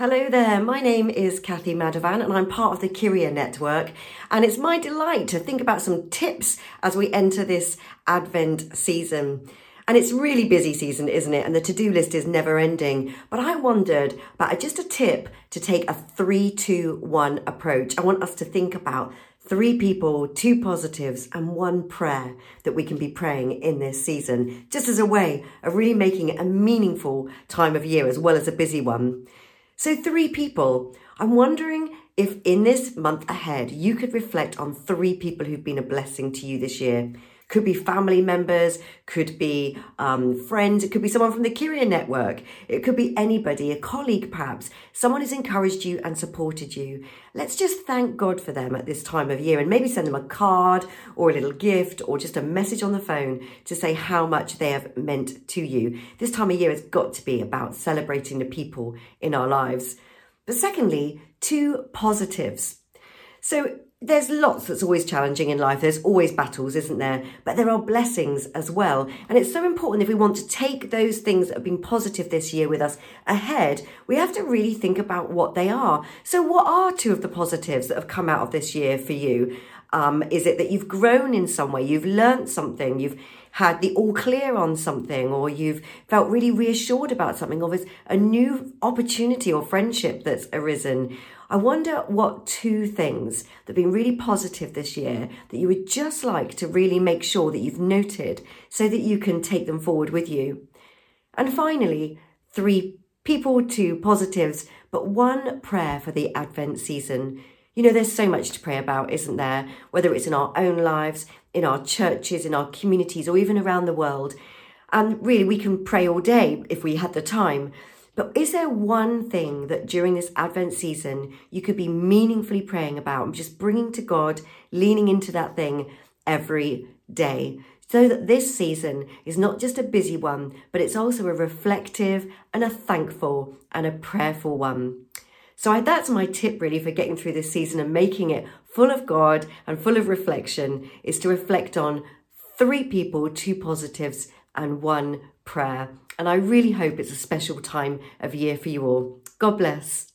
Hello there, my name is Cathy Madavan and I'm part of the Kyria Network. And it's my delight to think about some tips as we enter this Advent season. And it's really busy season, isn't it? And the to-do list is never ending. But I wondered about just a tip to take a three, two, one approach. I want us to think about three people, two positives, and one prayer that we can be praying in this season, just as a way of really making it a meaningful time of year as well as a busy one. So, three people. I'm wondering if in this month ahead you could reflect on three people who've been a blessing to you this year. Could be family members, could be um, friends, it could be someone from the Kyria network, it could be anybody, a colleague perhaps, someone who's encouraged you and supported you. Let's just thank God for them at this time of year and maybe send them a card or a little gift or just a message on the phone to say how much they have meant to you. This time of year has got to be about celebrating the people in our lives. But secondly, two positives. So there's lots that's always challenging in life. There's always battles, isn't there? But there are blessings as well. And it's so important if we want to take those things that have been positive this year with us ahead, we have to really think about what they are. So, what are two of the positives that have come out of this year for you? Um, is it that you've grown in some way? You've learnt something? You've had the all clear on something, or you've felt really reassured about something, or there's a new opportunity or friendship that's arisen? I wonder what two things that have been really positive this year that you would just like to really make sure that you've noted so that you can take them forward with you. And finally, three people, two positives, but one prayer for the Advent season. You know, there's so much to pray about, isn't there? Whether it's in our own lives, in our churches, in our communities, or even around the world. And really, we can pray all day if we had the time. But is there one thing that during this Advent season you could be meaningfully praying about and just bringing to God, leaning into that thing every day? So that this season is not just a busy one, but it's also a reflective and a thankful and a prayerful one. So I, that's my tip really for getting through this season and making it full of God and full of reflection is to reflect on three people, two positives, and one prayer. And I really hope it's a special time of year for you all. God bless.